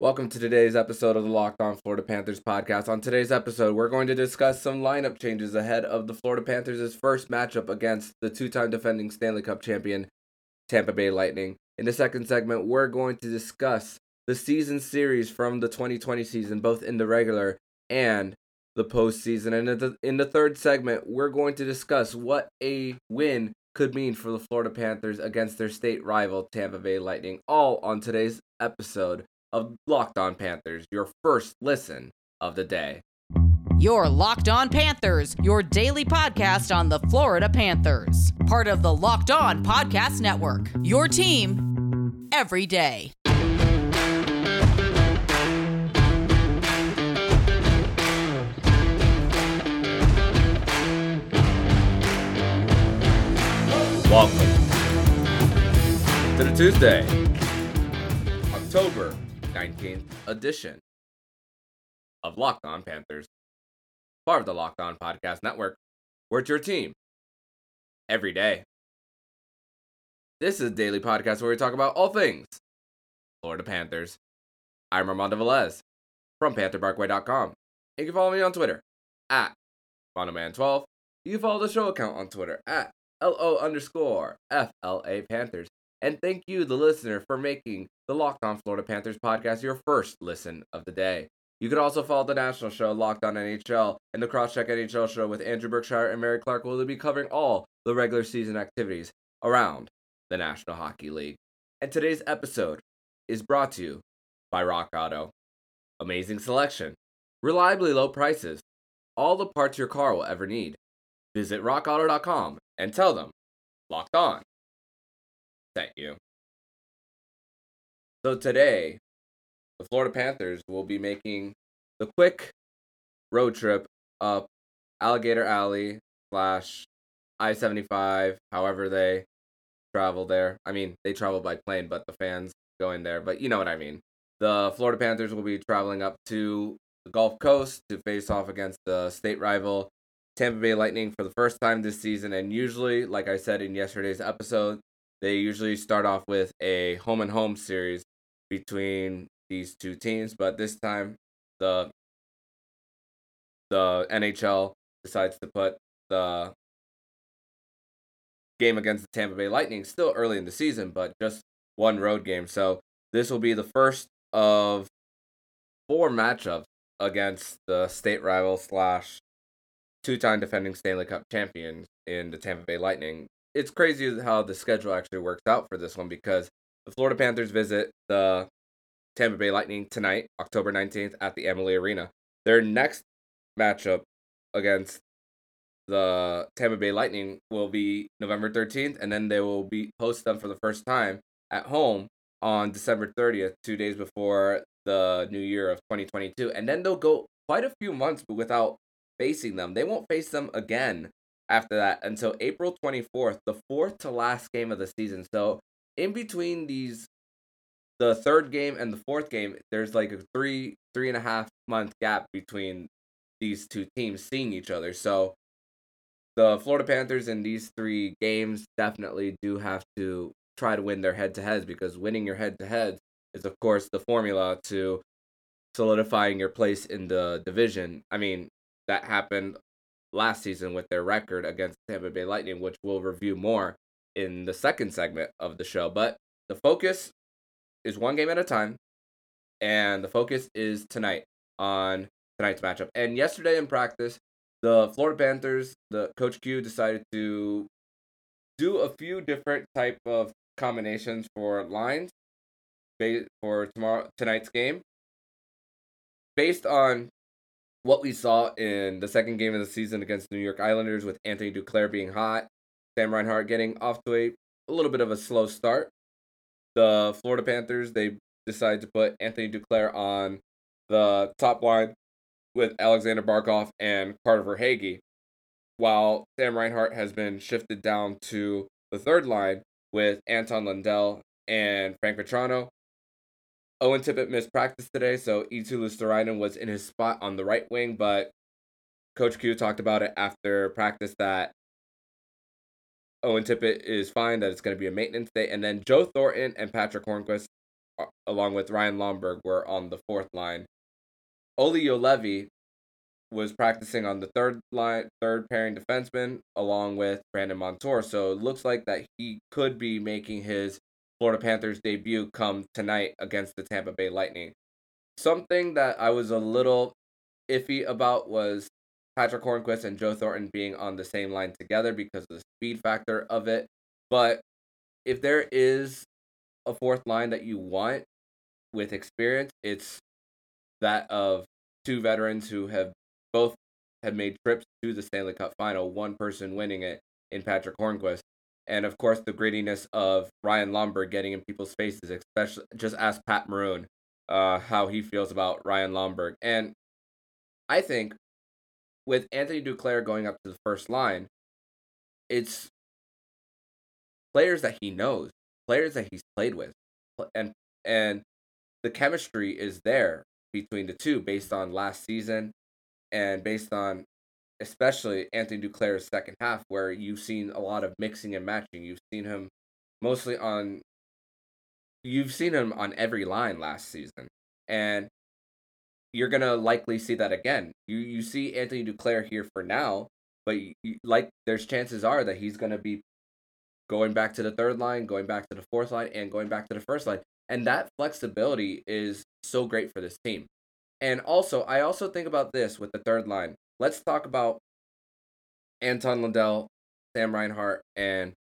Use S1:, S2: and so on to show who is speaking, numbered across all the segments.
S1: Welcome to today's episode of the Locked On Florida Panthers podcast. On today's episode, we're going to discuss some lineup changes ahead of the Florida Panthers' first matchup against the two time defending Stanley Cup champion Tampa Bay Lightning. In the second segment, we're going to discuss the season series from the 2020 season, both in the regular and the postseason. And in the, in the third segment, we're going to discuss what a win could mean for the Florida Panthers against their state rival, Tampa Bay Lightning, all on today's episode of Locked On Panthers, your first listen of the day.
S2: Your Locked On Panthers, your daily podcast on the Florida Panthers. Part of the Locked On Podcast Network. Your team every day.
S1: Welcome to the Tuesday, October 19th edition of Locked On Panthers, part of the Locked On Podcast Network, where it's your team every day. This is a daily podcast where we talk about all things Florida Panthers. I'm Armando Velez from PantherParkway.com. You can follow me on Twitter at FondoMan12. You can follow the show account on Twitter at LO underscore FLA Panthers. And thank you, the listener, for making the Locked On Florida Panthers podcast your first listen of the day. You can also follow the national show, Locked On NHL, and the Crosscheck NHL show with Andrew Berkshire and Mary Clark will be covering all the regular season activities around the National Hockey League. And today's episode is brought to you by Rock Auto. Amazing selection, reliably low prices, all the parts your car will ever need. Visit rockauto.com and tell them Locked On sent you. So today, the Florida Panthers will be making the quick road trip up Alligator Alley slash I 75, however they travel there. I mean, they travel by plane, but the fans going there, but you know what I mean. The Florida Panthers will be traveling up to the Gulf Coast to face off against the state rival Tampa Bay Lightning for the first time this season. And usually, like I said in yesterday's episode, they usually start off with a home and home series between these two teams, but this time the the NHL decides to put the game against the Tampa Bay Lightning still early in the season, but just one road game. So this will be the first of four matchups against the state rival slash two-time defending Stanley Cup champions in the Tampa Bay Lightning. It's crazy how the schedule actually works out for this one because the Florida Panthers visit the Tampa Bay Lightning tonight, October 19th, at the Amalie Arena. Their next matchup against the Tampa Bay Lightning will be November 13th, and then they will be host them for the first time at home on December 30th, two days before the new year of 2022. And then they'll go quite a few months without facing them. They won't face them again after that until April 24th, the fourth to last game of the season. So in between these the third game and the fourth game, there's like a three three and a half month gap between these two teams seeing each other. So the Florida Panthers in these three games definitely do have to try to win their head to heads because winning your head to heads is of course the formula to solidifying your place in the division. I mean, that happened last season with their record against Tampa Bay Lightning, which we'll review more in the second segment of the show. But the focus is one game at a time, and the focus is tonight on tonight's matchup. And yesterday in practice, the Florida Panthers, the coach Q decided to do a few different type of combinations for lines for tomorrow tonight's game based on what we saw in the second game of the season against the New York Islanders with Anthony Duclair being hot, Sam Reinhart getting off to a, a little bit of a slow start. The Florida Panthers, they decided to put Anthony Duclair on the top line with Alexander Barkov and Carter Verhaeghe, while Sam Reinhart has been shifted down to the third line with Anton Lundell and Frank Vatrano. Owen Tippett missed practice today, so Eetu Luostarinen was in his spot on the right wing, but Coach Q talked about it after practice that Owen Tippett is fine, that it's going to be a maintenance day. And then Joe Thornton and Patrick Hornqvist uh, along with Ryan Lomberg, were on the fourth line. Olli Juolevi was practicing on the third line, third pairing defenseman, along with Brandon Montour. So it looks like that he could be making his Florida Panthers debut come tonight against the Tampa Bay Lightning. Something that I was a little iffy about was Patrick Hornqvist and Joe Thornton being on the same line together because of the speed factor of it. But if there is a fourth line that you want with experience, it's that of two veterans who have both have made trips to the Stanley Cup final, one person winning it in Patrick Hornqvist. And of course, the grittiness of Ryan Lomberg getting in people's faces, especially just ask Pat Maroon uh, how he feels about Ryan Lomberg. And I think with Anthony Duclair going up to the first line, it's players that he knows, players that he's played with, and and the chemistry is there between the two based on last season and based on especially Anthony Duclair's second half, where you've seen a lot of mixing and matching. You've seen him mostly on. You've seen him on every line last season, and you're gonna likely see that again. You you see Anthony Duclair here for now, but you, like there's chances are that he's gonna be going back to the third line, going back to the fourth line, and going back to the first line, and that flexibility is so great for this team. And also, I also think about this with the third line. Let's talk about Anton Lundell, Sam Reinhart, and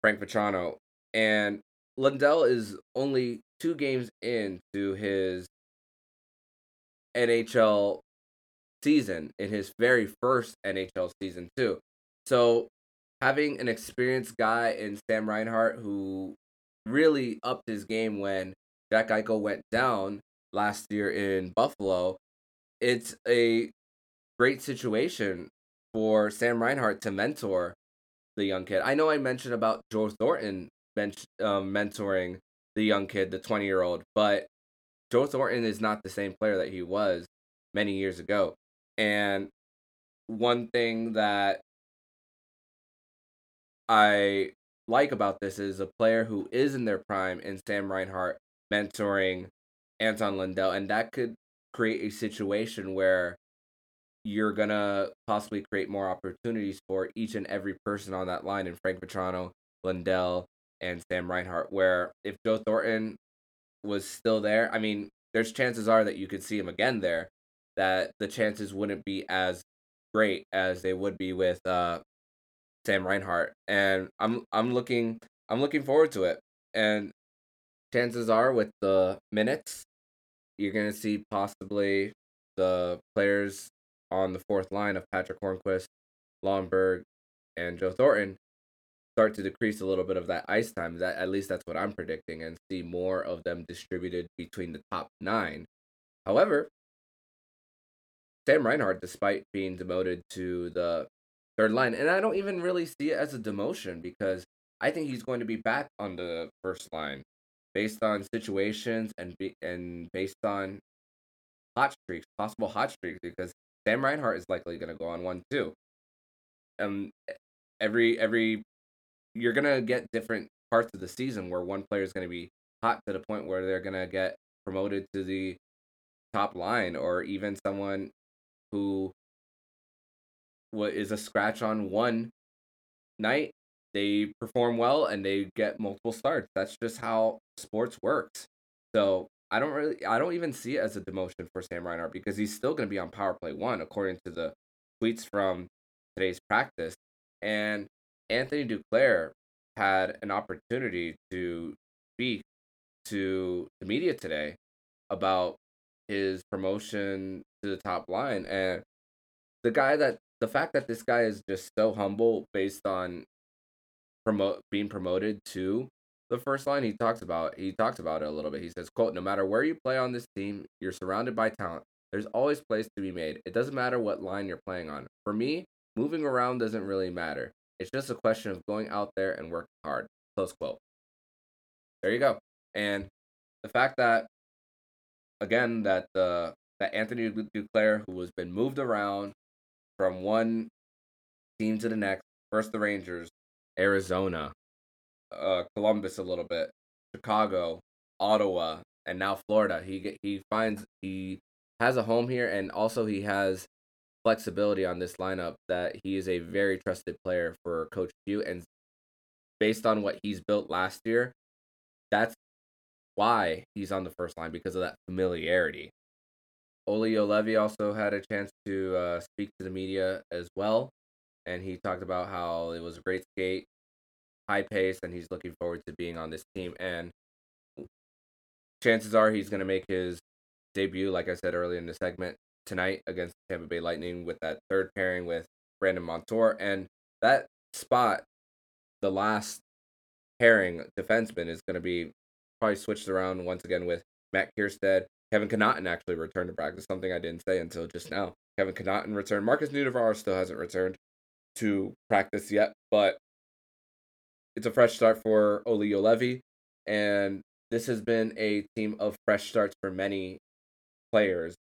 S1: Frank Vatrano. And Lundell is only two games into his NHL season, in his very first NHL season, too. So having an experienced guy in Sam Reinhart who really upped his game when Jack Eichel went down last year in Buffalo, it's a great situation for Sam Reinhart to mentor the young kid. I know I mentioned about Joe Thornton bench, um, mentoring the young kid, the 20 year old, but Joe Thornton is not the same player that he was many years ago. And one thing that I like about this is a player who is in their prime and Sam Reinhart mentoring Anton Lundell, and that could create a situation where you're gonna possibly create more opportunities for each and every person on that line in Frank Vatrano, Lundell, and Sam Reinhart. Where if Joe Thornton was still there, I mean, there's chances are that you could see him again there. That the chances wouldn't be as great as they would be with uh, Sam Reinhart, and I'm I'm looking I'm looking forward to it. And chances are with the minutes, you're gonna see possibly the players on the fourth line of Patrick Hornqvist, Lomberg, and Joe Thornton start to decrease a little bit of that ice time. That at least that's what I'm predicting, and see more of them distributed between the top nine. However, Sam Reinhart, despite being demoted to the third line. And I don't even really see it as a demotion because I think he's going to be back on the first line based on situations and be, and based on hot streaks, possible hot streaks, because Sam Reinhart is likely going to go on one too. Um, every every you're gonna get different parts of the season where one player is going to be hot to the point where they're going to get promoted to the top line, or even someone who what is a scratch on one night, they perform well and they get multiple starts. That's just how sports works. So I don't really, I don't even see it as a demotion for Sam Reinhart because he's still going to be on power play one, according to the tweets from today's practice. And Anthony Duclair had an opportunity to speak to the media today about his promotion to the top line. And the guy that the fact that this guy is just so humble based on promote being promoted to the first line he talks about he talks about it a little bit. He says quote no matter where you play on this team you're surrounded by talent. There's always plays to be made. It doesn't matter what line you're playing on. For me moving around doesn't really matter. It's just a question of going out there and working hard. Close quote. There you go. And the fact that again that the that Anthony Duclair who has been moved around from one team to the next. First the Rangers, Arizona, uh, Columbus a little bit, Chicago, Ottawa, and now Florida. He he finds he has a home here, and also he has flexibility on this lineup that he is a very trusted player for Coach Q, and based on what he's built last year, that's why he's on the first line because of that familiarity. Olli Juolevi also had a chance to uh, speak to the media as well, and he talked about how it was a great skate, high pace, and he's looking forward to being on this team. And chances are he's going to make his debut, like I said earlier in the segment, tonight against Tampa Bay Lightning with that third pairing with Brandon Montour. And that spot, the last pairing defenseman, is going to be probably switched around once again with Matt Kiersted. Kevin Connauton actually returned to practice, something I didn't say until just now. Kevin Connauton returned. Markus Nutivaara still hasn't returned to practice yet, but it's a fresh start for Olli Juolevi, and this has been a team of fresh starts for many players.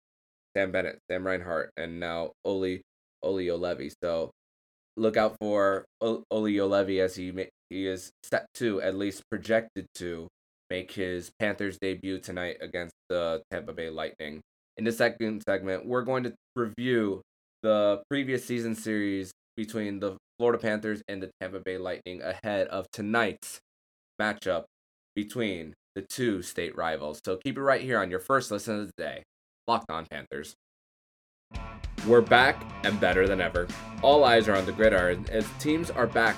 S1: Sam Bennett, Sam Reinhart, and now Olli Juolevi. So look out for o- Juolevi as he he is set to at least projected to make his Panthers debut tonight against the Tampa Bay Lightning. In the second segment, we're going to review the previous season series between the Florida Panthers and the Tampa Bay Lightning ahead of tonight's matchup between the two state rivals. So keep it right here on your first listen of the day. Locked on Panthers. We're back and better than ever. All eyes are on the gridiron as teams are back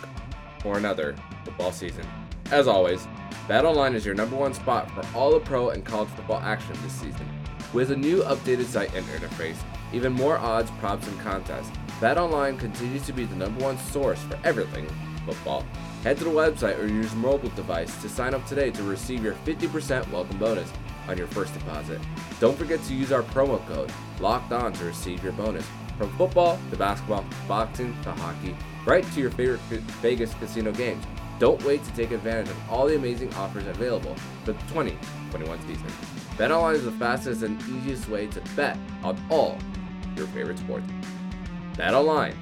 S1: for another football season. As always, BetOnline is your number one spot for all the pro and college football action this season. With a new updated site and interface, even more odds, props, and contests, BetOnline continues to be the number one source for everything football. Head to the website or use a mobile device to sign up today to receive your 50% welcome bonus on your first deposit. Don't forget to use our promo code LOCKED ON to receive your bonus. From football to basketball, boxing to hockey, right to your favorite Vegas casino games. Don't wait to take advantage of all the amazing offers available for the 2021 season. BetOnline is the fastest and easiest way to bet on all your favorite sports. BetOnline,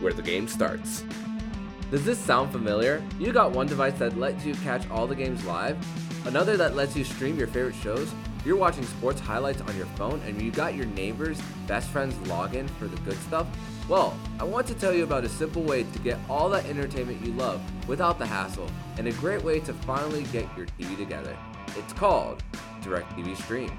S1: where the game starts. Does this sound familiar? You got one device that lets you catch all the games live, another that lets you stream your favorite shows. You're watching sports highlights on your phone and you got your neighbor's best friend's login for the good stuff. Well, I want to tell you about a simple way to get all that entertainment you love without the hassle and a great way to finally get your TV together. It's called DirecTV Stream.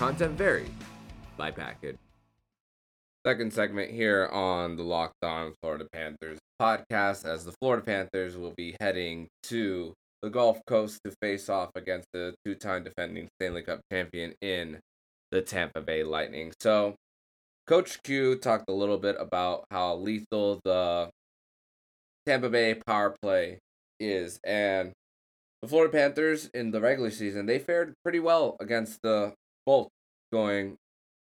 S1: Content varied by package. Second segment here on the Locked On Florida Panthers podcast as the Florida Panthers will be heading to the Gulf Coast to face off against the two time defending Stanley Cup champion in the Tampa Bay Lightning. So, Coach Q talked a little bit about how lethal the Tampa Bay power play is. And the Florida Panthers in the regular season, they fared pretty well against the Bolt, going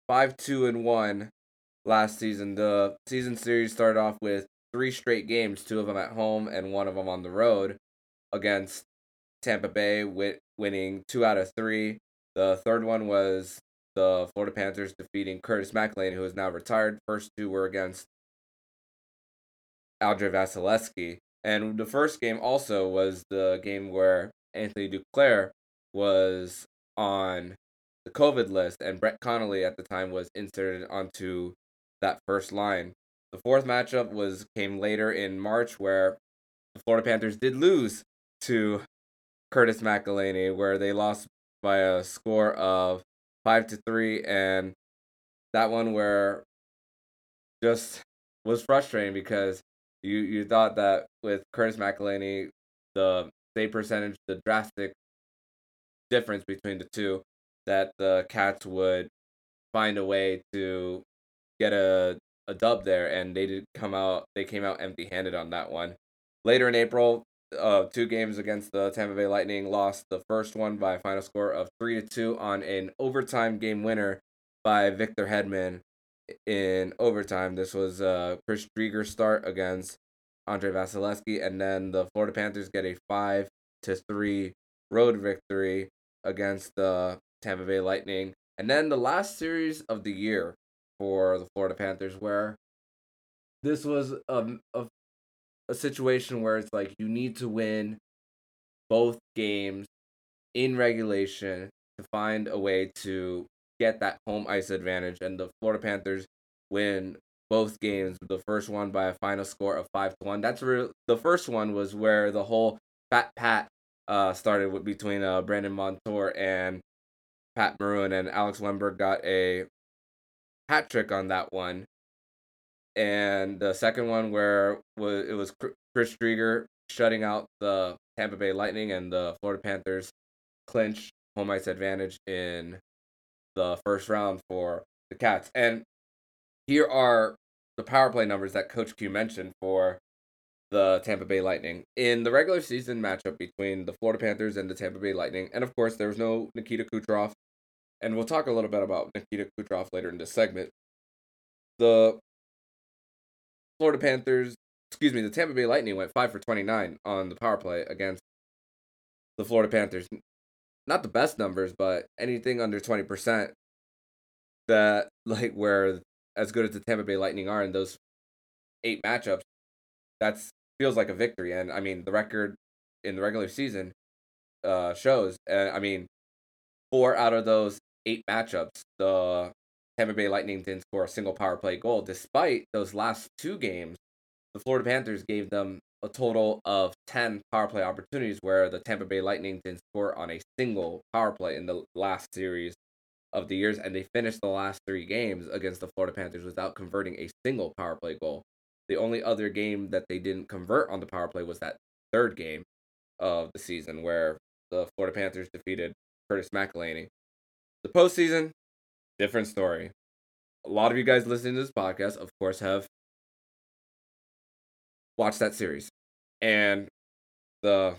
S1: 5 2 and 1 last season. The season series started off with three straight games, two of them at home and one of them on the road against Tampa Bay, wit- winning two out of three. The third one was the Florida Panthers defeating Curtis McElhinney, who is now retired. First two were against Andrei Vasilevskiy. And the first game also was the game where Anthony Duclair was on the COVID list, and Brett Connolly at the time was inserted onto that first line. The fourth matchup was came later in March, where the Florida Panthers did lose to Curtis McElhinney, where they lost by a score of five to three, and that one where just was frustrating because you you thought that with Curtis McElhinney, the save percentage, the drastic difference between the two, that the Cats would find a way to get a a dub there, and they did come out. They came out empty handed on that one. Later in April, uh, two games against the Tampa Bay Lightning, lost the first one by a final score of three to two on an overtime game winner by Victor Hedman in overtime. This was uh, Chris Driedger start against Andrei Vasilevskiy, and then the Florida Panthers get a five to three road victory against the Tampa Bay Lightning, and then the last series of the year for the Florida Panthers, where this was a, a, a situation where it's like you need to win both games in regulation to find a way to get that home ice advantage. And the Florida Panthers win both games. The first one by a final score of five to one. That's real. The first one was where the whole Fat Pat uh, started with between uh, Brandon Montour and Pat Maroon, and Alex Wennberg got a hat trick on that one. And the second one where it was Chris Driedger shutting out the Tampa Bay Lightning and the Florida Panthers clinch home ice advantage in the first round for the Cats. And here are the power play numbers that Coach Q mentioned for the Tampa Bay Lightning in the regular season matchup between the Florida Panthers and the Tampa Bay Lightning. And of course, there was no Nikita Kucherov, and we'll talk a little bit about Nikita Kucherov later in this segment. The Florida Panthers, excuse me, the Tampa Bay Lightning went five for twenty nine on the power play against the Florida Panthers. Not the best numbers, but anything under twenty percent. That like where as good as the Tampa Bay Lightning are in those eight matchups, that's feels like a victory. And I mean, the record in the regular season uh, shows. Uh, I mean, four out of those eight matchups, the Tampa Bay Lightning didn't score a single power play goal. Despite those last two games, the Florida Panthers gave them a total of 10 power play opportunities where the Tampa Bay Lightning didn't score on a single power play in the last series of the years. And they finished the last three games against the Florida Panthers without converting a single power play goal. The only other game that they didn't convert on the power play was that third game of the season where the Florida Panthers defeated Curtis McElhinney. The postseason, different story. A lot of you guys listening to this podcast, of course, have watched that series. And the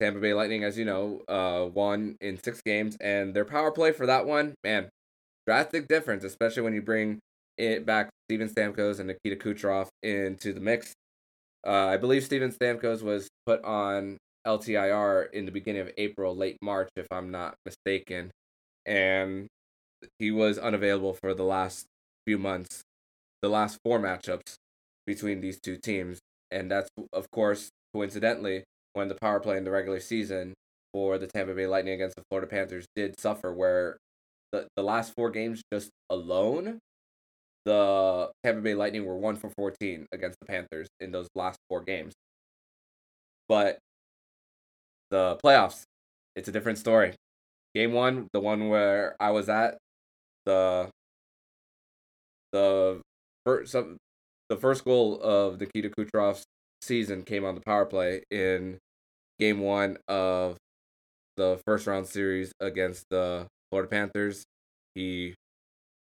S1: Tampa Bay Lightning, as you know, uh, won in six games, and their power play for that one, man, drastic difference, especially when you bring it back Steven Stamkos and Nikita Kucherov into the mix. Uh, I believe Steven Stamkos was put on LTIR in the beginning of April, late March, if I'm not mistaken, and he was unavailable for the last few months, the last four matchups between these two teams, and that's of course coincidentally when the power play in the regular season for the Tampa Bay Lightning against the Florida Panthers did suffer, where the the last four games just alone the Tampa Bay Lightning were 1 for 14 against the Panthers in those last four games. But the playoffs, it's a different story. Game one, the one where I was at, the the first some, the first goal of Nikita Kucherov's season came on the power play in game one of the first round series against the Florida Panthers. He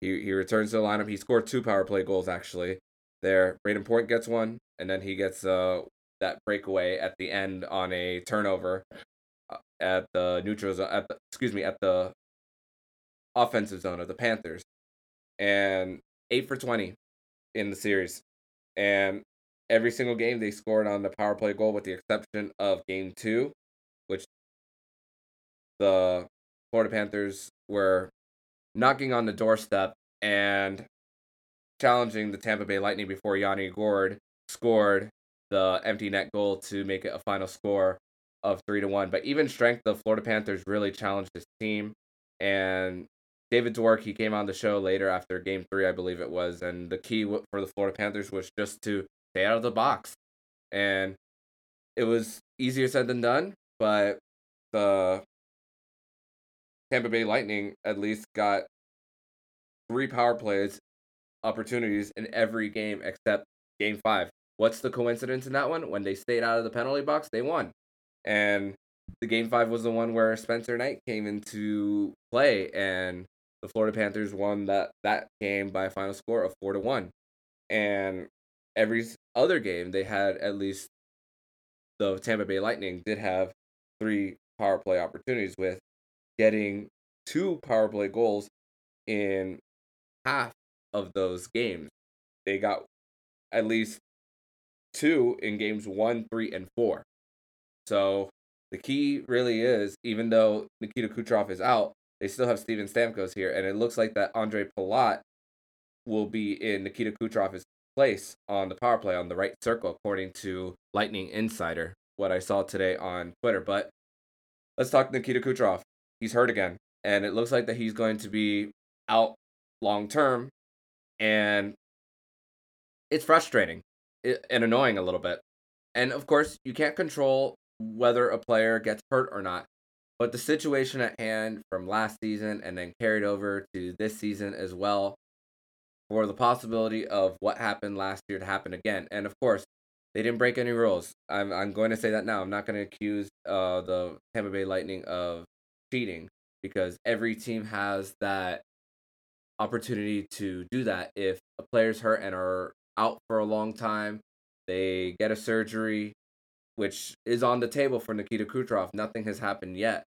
S1: he he returns to the lineup. He scored two power play goals actually. There, Brayden Point gets one, and then he gets uh that breakaway at the end on a turnover Uh, at the neutral zone. At the, excuse me, at the offensive zone of the Panthers, and eight for twenty in the series, and every single game they scored on the power play goal, with the exception of game two, which the Florida Panthers were knocking on the doorstep and challenging the Tampa Bay Lightning before Yanni Gourde scored the empty net goal to make it a final score of three to one. But even strength, the Florida Panthers really challenged this team. And David Dwork, he came on the show later after game three, I believe it was. And the key for the Florida Panthers was just to stay out of the box. And it was easier said than done, but the Tampa Bay Lightning at least got three power plays opportunities in every game except game five. What's the coincidence in that one? When they stayed out of the penalty box, they won. And the game five was the one where Spencer Knight came into play and the Florida Panthers won that, that game by a final score of four to one. And every other game they had at least the Tampa Bay Lightning did have three power play opportunities with getting two power play goals in half of those games. They got at least two in games one, three, and four. So the key really is, even though Nikita Kucherov is out, they still have Steven Stamkos here, and it looks like that Ondrej Palat will be in Nikita Kucherov's place on the power play on the right circle, according to Lightning Insider, what I saw today on Twitter. But let's talk Nikita Kucherov. He's hurt again, and it looks like that he's going to be out long term, and it's frustrating and annoying a little bit. And of course, you can't control whether a player gets hurt or not. But the situation at hand from last season and then carried over to this season as well, for the possibility of what happened last year to happen again. And of course, they didn't break any rules. I'm I'm going to say that now. I'm not going to accuse uh the Tampa Bay Lightning of cheating because every team has that opportunity to do that if a player's hurt and are out for a long time. They get a surgery, which is on the table for Nikita Kucherov. Nothing has happened yet.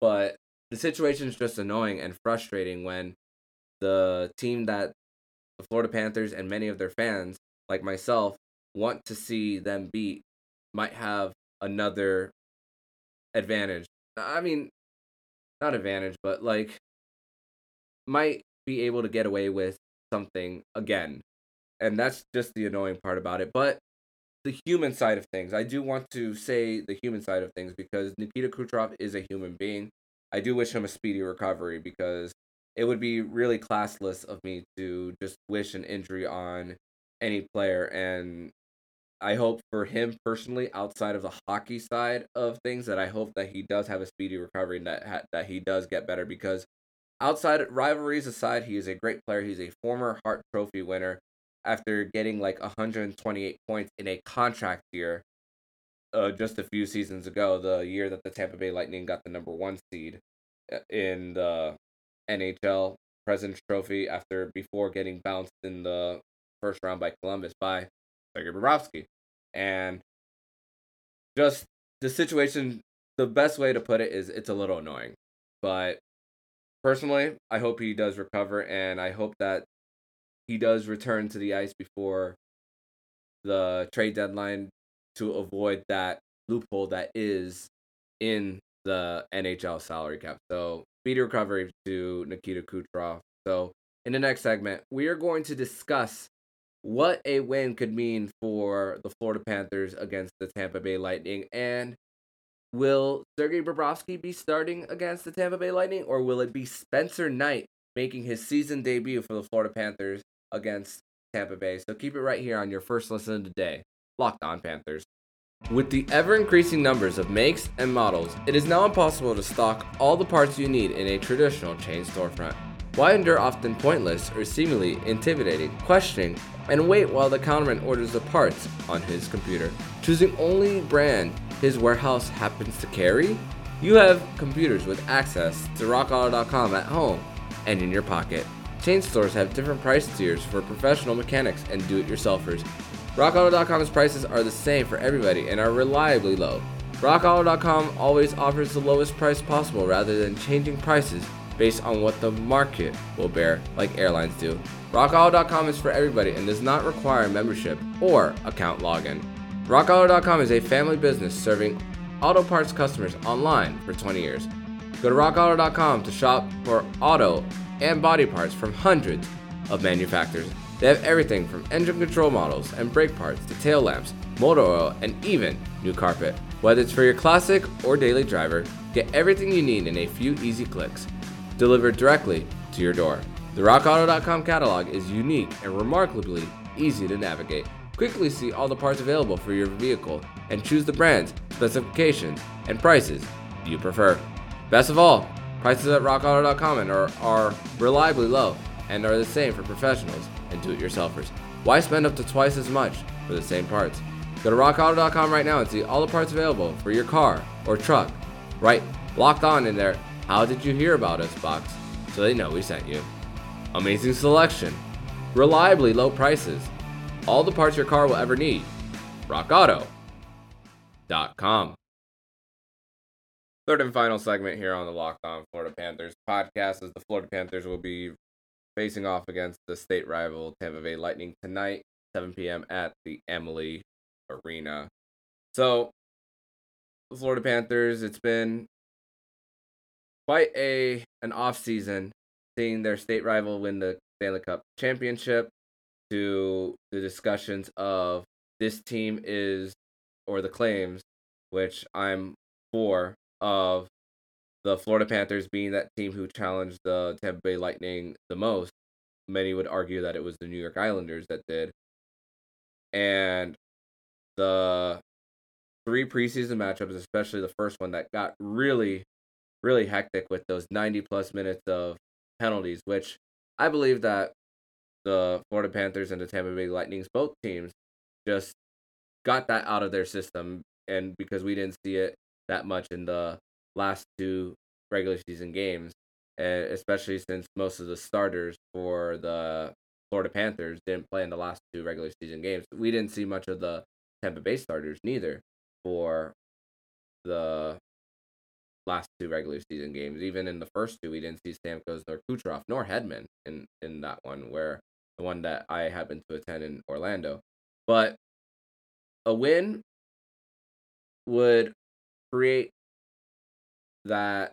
S1: But the situation is just annoying and frustrating when the team that the Florida Panthers and many of their fans, like myself, want to see them beat might have another advantage. I mean, not advantage, but like might be able to get away with something again. And that's just the annoying part about it. But the human side of things, I do want to say the human side of things because Nikita Kucherov is a human being. I do wish him a speedy recovery because it would be really classless of me to just wish an injury on any player. And I hope for him personally outside of the hockey side of things that I hope that he does have a speedy recovery and that ha- that he does get better because outside rivalries aside he is a great player. He's a former Hart trophy winner after getting like 128 points in a contract year uh, just a few seasons ago the year that the Tampa Bay Lightning got the number 1 seed uh, in the NHL President's Trophy after before getting bounced in the first round by Columbus by Sergei Bobrovsky. And just the situation, the best way to put it is it's a little annoying. But personally, I hope he does recover and I hope that he does return to the ice before the trade deadline to avoid that loophole that is in the NHL salary cap. So speedy recovery to Nikita Kucherov. So in the next segment, we are going to discuss what a win could mean for the Florida Panthers against the Tampa Bay Lightning and will Sergei Bobrovsky be starting against the Tampa Bay Lightning or will it be Spencer Knight making his season debut for the Florida Panthers against Tampa Bay? So keep it right here on your first listen of the day. Locked on Panthers. With the ever increasing numbers of makes and models, it is now impossible to stock all the parts you need in a traditional chain storefront. Why endure often pointless or seemingly intimidating questioning and wait while the counterman orders the parts on his computer, choosing only brand his warehouse happens to carry? You have computers with access to rockauto.com at home and in your pocket. Chain stores have different price tiers for professional mechanics and do-it-yourselfers RockAuto.com's prices are the same for everybody and are reliably low. RockAuto.com always offers the lowest price possible rather than changing prices based on what the market will bear, like airlines do. RockAuto.com is for everybody and does not require membership or account login. RockAuto.com is a family business serving auto parts customers online for 20 years. Go to RockAuto.com to shop for auto and body parts from hundreds of manufacturers they have everything from engine control models and brake parts to tail lamps, motor oil, and even new carpet. Whether it's for your classic or daily driver, get everything you need in a few easy clicks, delivered directly to your door. The RockAuto.com catalog is unique and remarkably easy to navigate. Quickly see all the parts available for your vehicle and choose the brands, specifications, and prices you prefer. Best of all, prices at RockAuto.com are, are reliably low and are the same for professionals and do-it-yourselfers. Why spend up to twice as much for the same parts? Go to rockauto.com right now and see all the parts available for your car or truck. Right, locked on in there. How did you hear about us box? So they know we sent you. Amazing selection, reliably low prices, all the parts your car will ever need. Rock Auto. com. Third and final segment here on the Locked On Florida Panthers podcast as the Florida Panthers will be facing off against the state rival Tampa Bay Lightning tonight, 7 p.m. at the Amalie Arena. So, the Florida Panthers, it's been quite a an off season seeing their state rival win the Stanley Cup championship to the discussions of this team is or the claims which I'm for of the Florida Panthers being that team who challenged the Tampa Bay Lightning the most. Many would argue that it was the New York Islanders that did. And the three preseason matchups, especially the first one that got really, really hectic with those 90 plus minutes of penalties, which I believe that the Florida Panthers and the Tampa Bay Lightnings, both teams, just got that out of their system. And because we didn't see it that much in the last two regular season games, and especially since most of the starters for the Florida Panthers didn't play in the last two regular season games. We didn't see much of the Tampa Bay starters neither for the last two regular season games. Even in the first two, we didn't see Stamkos nor Kucherov nor Hedman in in that one, where the one that I happened to attend in Orlando. But a win would create that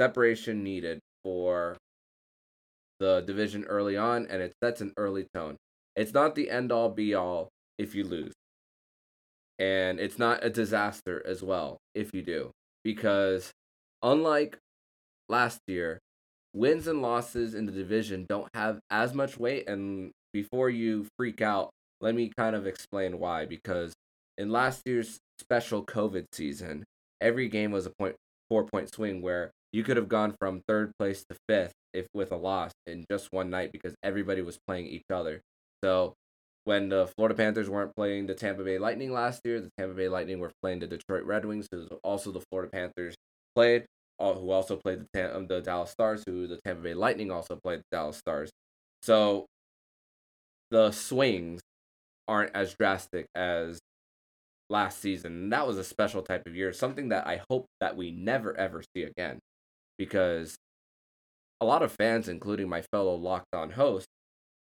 S1: separation needed for the division early on, and it sets an early tone. It's not the end all be all if you lose. And it's not a disaster as well if you do. Because unlike last year, wins and losses in the division don't have as much weight. And before you freak out, let me kind of explain why. Because in last year's special COVID season, every game was a point four point swing where you could have gone from third place to fifth if with a loss in just one night because everybody was playing each other. So when the Florida Panthers weren't playing the Tampa Bay Lightning last year, the Tampa Bay Lightning were playing the Detroit Red Wings, who also the Florida Panthers played, uh, who also played the the Dallas Stars, who the Tampa Bay Lightning also played the Dallas Stars. So the swings aren't as drastic as last season. That was a special type of year, something that I hope that we never ever see again. Because a lot of fans, including my fellow locked on host,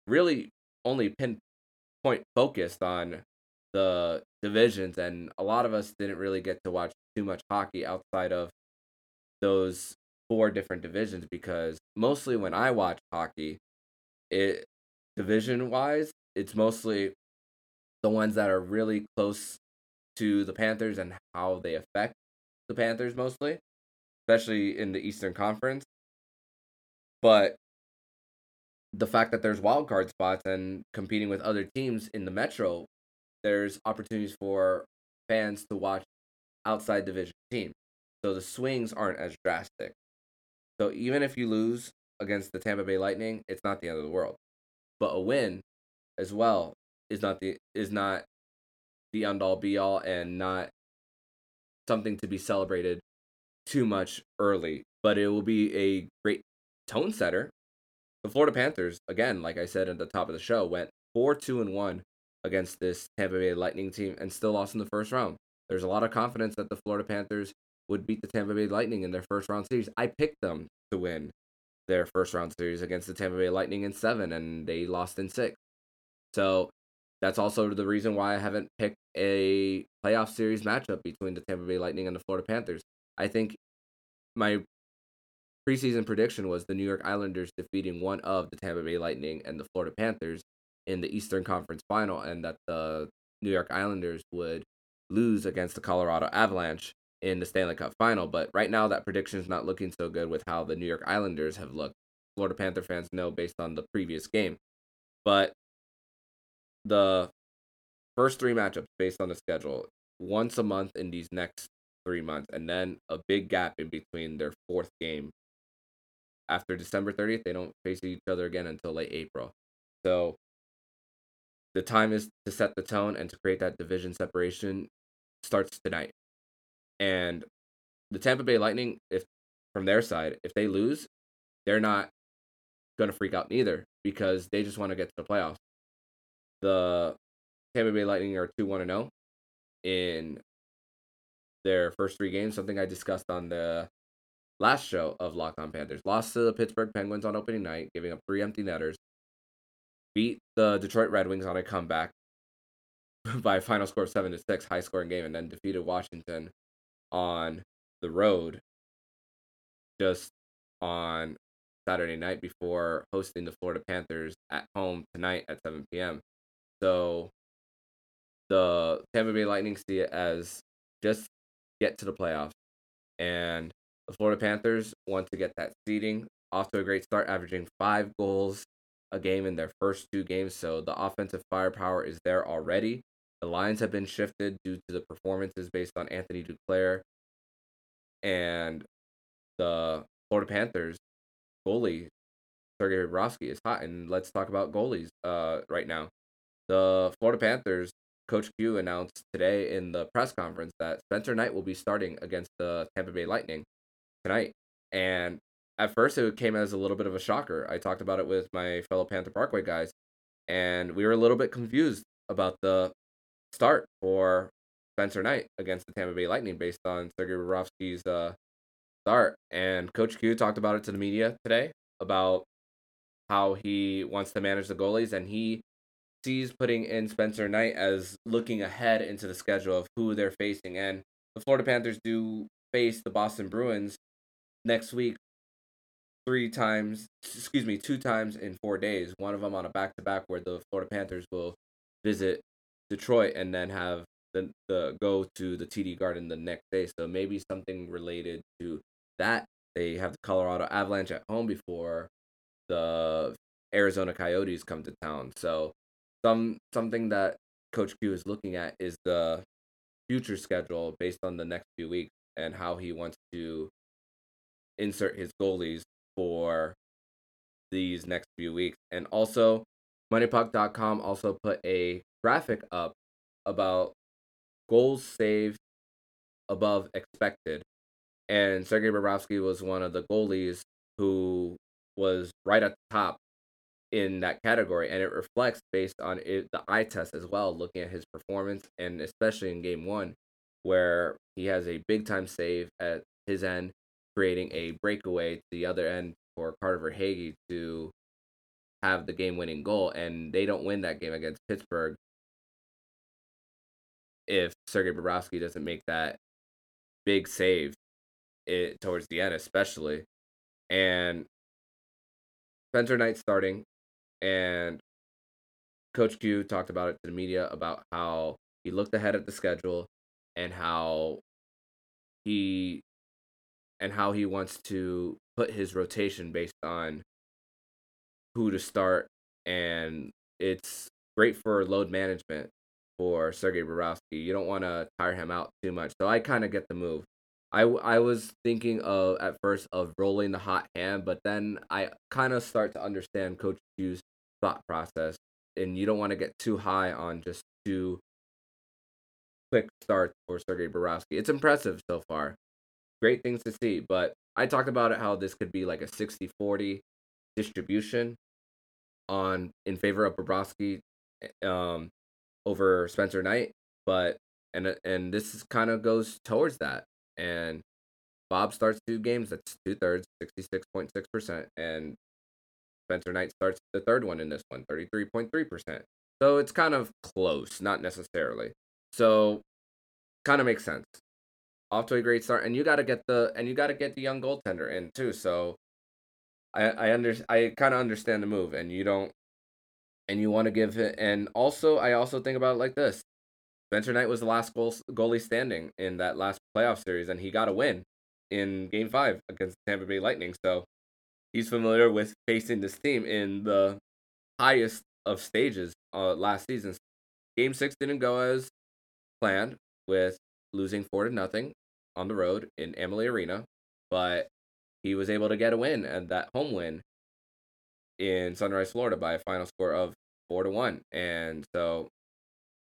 S1: really only pinpoint focused on the divisions and a lot of us didn't really get to watch too much hockey outside of those four different divisions because mostly when I watch hockey, it division wise, it's mostly the ones that are really close to the Panthers and how they affect the Panthers mostly, especially in the Eastern Conference. But the fact that there's wild card spots and competing with other teams in the Metro, there's opportunities for fans to watch outside division teams. So the swings aren't as drastic. So even if you lose against the Tampa Bay Lightning, it's not the end of the world. But a win as well is not the is not the end all be all and not something to be celebrated too much early, but it will be a great tone setter. The Florida Panthers, again, like I said at the top of the show, went 4 2 and 1 against this Tampa Bay Lightning team and still lost in the first round. There's a lot of confidence that the Florida Panthers would beat the Tampa Bay Lightning in their first round series. I picked them to win their first round series against the Tampa Bay Lightning in seven, and they lost in six. So that's also the reason why I haven't picked a playoff series matchup between the Tampa Bay Lightning and the Florida Panthers. I think my preseason prediction was the New York Islanders defeating one of the Tampa Bay Lightning and the Florida Panthers in the Eastern Conference Final, and that the New York Islanders would lose against the Colorado Avalanche in the Stanley Cup Final. But right now, that prediction is not looking so good with how the New York Islanders have looked. Florida Panther fans know based on the previous game. But the first three matchups based on the schedule once a month in these next three months, and then a big gap in between their fourth game. After December 30th, they don't face each other again until late April. So the time is to set the tone and to create that division separation starts tonight. And the Tampa Bay Lightning, if from their side, if they lose, they're not gonna freak out neither because they just want to get to the playoffs the Tampa Bay Lightning are 2 1 0 in their first three games, something I discussed on the last show of Locked On Panthers. Lost to the Pittsburgh Penguins on opening night, giving up three empty netters. Beat the Detroit Red Wings on a comeback by a final score of seven to six, high scoring game, and then defeated Washington on the road just on Saturday night before hosting the Florida Panthers at home tonight at 7 p.m. So the Tampa Bay Lightning see it as just get to the playoffs. And the Florida Panthers want to get that seeding off to a great start, averaging five goals a game in their first two games. So the offensive firepower is there already. The lines have been shifted due to the performances based on Anthony Duclair and the Florida Panthers goalie Sergei Bobrovsky is hot. And let's talk about goalies uh, right now. The Florida Panthers Coach Q announced today in the press conference that Spencer Knight will be starting against the Tampa Bay Lightning tonight. And at first, it came as a little bit of a shocker. I talked about it with my fellow Panther Parkway guys, and we were a little bit confused about the start for Spencer Knight against the Tampa Bay Lightning based on Sergei Bobrovsky's uh, start. And Coach Q talked about it to the media today about how he wants to manage the goalies, and he sees putting in Spencer Knight as looking ahead into the schedule of who they're facing. And the Florida Panthers do face the Boston Bruins next week three times, excuse me, two times in four days. One of them on a back to back where the Florida Panthers will visit Detroit and then have the, the go to the TD Garden the next day. So maybe something related to that. They have the Colorado Avalanche at home before the Arizona Coyotes come to town. So some something that Coach Q is looking at is the future schedule based on the next few weeks and how he wants to insert his goalies for these next few weeks. And also, MoneyPuck.com also put a graphic up about goals saved above expected. And Sergei Bobrovsky was one of the goalies who was right at the top in that category, and it reflects based on it, the eye test as well, looking at his performance, and especially in game one, where he has a big time save at his end, creating a breakaway to the other end for Carter Verhaeghe to have the game winning goal, and they don't win that game against Pittsburgh if Sergei Bobrovsky doesn't make that big save it towards the end, especially. And Spencer Knight starting and Coach Q talked about it to the media about how he looked ahead at the schedule and how he and how he wants to put his rotation based on who to start and it's great for load management for Sergei Bobrovsky. You don't want to tire him out too much. So I kind of get the move. I, I was thinking of at first of rolling the hot hand, but then I kind of start to understand Coach Q's thought process, and you don't want to get too high on just two quick starts for Sergei Bobrovsky. It's impressive so far. Great things to see, but I talked about it how this could be like a 60-40 distribution on in favor of Bobrovsky um over Spencer Knight, but and and this kind of goes towards that. And Bob starts two games. That's two thirds, sixty six point six percent, and Spencer Knight starts the third one in this one, 33.3%. So it's kind of close, not necessarily. So kind of makes sense. Off to a great start, and you got to get the and you got to get the young goaltender in too. So I I under I kind of understand the move, and you don't and you want to give it. And also, I also think about it like this: Spencer Knight was the last goal, goalie standing in that last playoff series, and he got a win in Game Five against Tampa Bay Lightning. So he's familiar with facing this team in the highest of stages uh, last season. Game six didn't go as planned with losing four to nothing on the road in Amalie Arena, but he was able to get a win and that home win in Sunrise, Florida by a final score of four to one. And so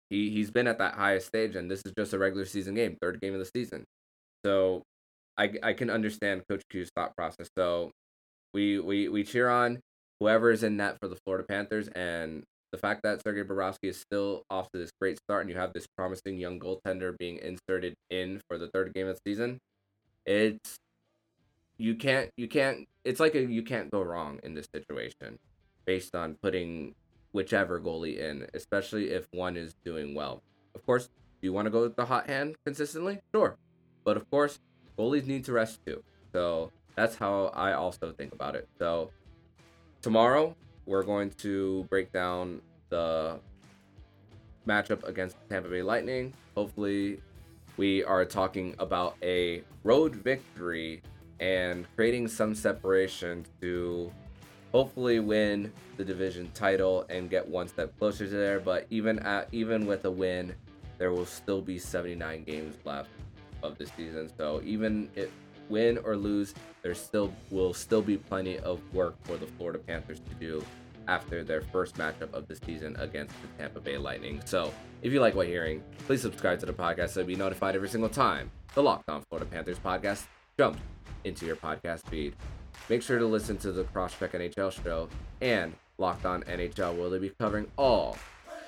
S1: he he's been at that highest stage and this is just a regular season game, third game of the season. So I I can understand Coach Q's thought process. So we we we cheer on whoever is in net for the Florida Panthers, and the fact that Sergei Bobrovsky is still off to this great start and you have this promising young goaltender being inserted in for the third game of the season, it's you can't you can't it's like a you can't go wrong in this situation based on putting whichever goalie in, especially if one is doing well. Of course, do you want to go with the hot hand consistently? Sure. But of course, goalies need to rest too. So that's how I also think about it. So tomorrow we're going to break down the matchup against Tampa Bay Lightning. Hopefully, we are talking about a road victory and creating some separation to hopefully win the division title and get one step closer to there. But even at even with a win, there will still be 79 games left of the season. So even if win or lose, there still will still be plenty of work for the Florida Panthers to do after their first matchup of the season against the Tampa Bay Lightning. So, if you like what you're hearing, please subscribe to the podcast so you'll be notified every single time the Locked On Florida Panthers podcast jumps into your podcast feed. Make sure to listen to the Crosscheck NHL show and Locked On NHL, where they'll be covering all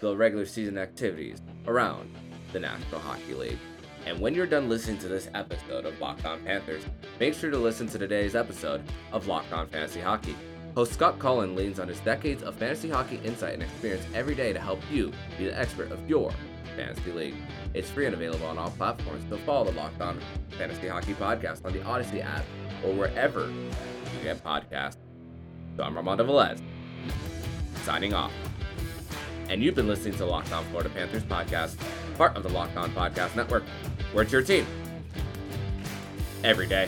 S1: the regular season activities around the National Hockey League. And when you're done listening to this episode of Locked On Panthers, make sure to listen to today's episode of Locked On Fantasy Hockey. Host Scott Cullen leans on his decades of fantasy hockey insight and experience every day to help you be the expert of your fantasy league. It's free and available on all platforms, so follow the Locked On Fantasy Hockey podcast on the Odyssey app or wherever you get podcasts. So I'm Armando Velez, signing off. And you've been listening to Locked On Florida Panthers podcast, part of the Locked On Podcast Network. We're your team every day.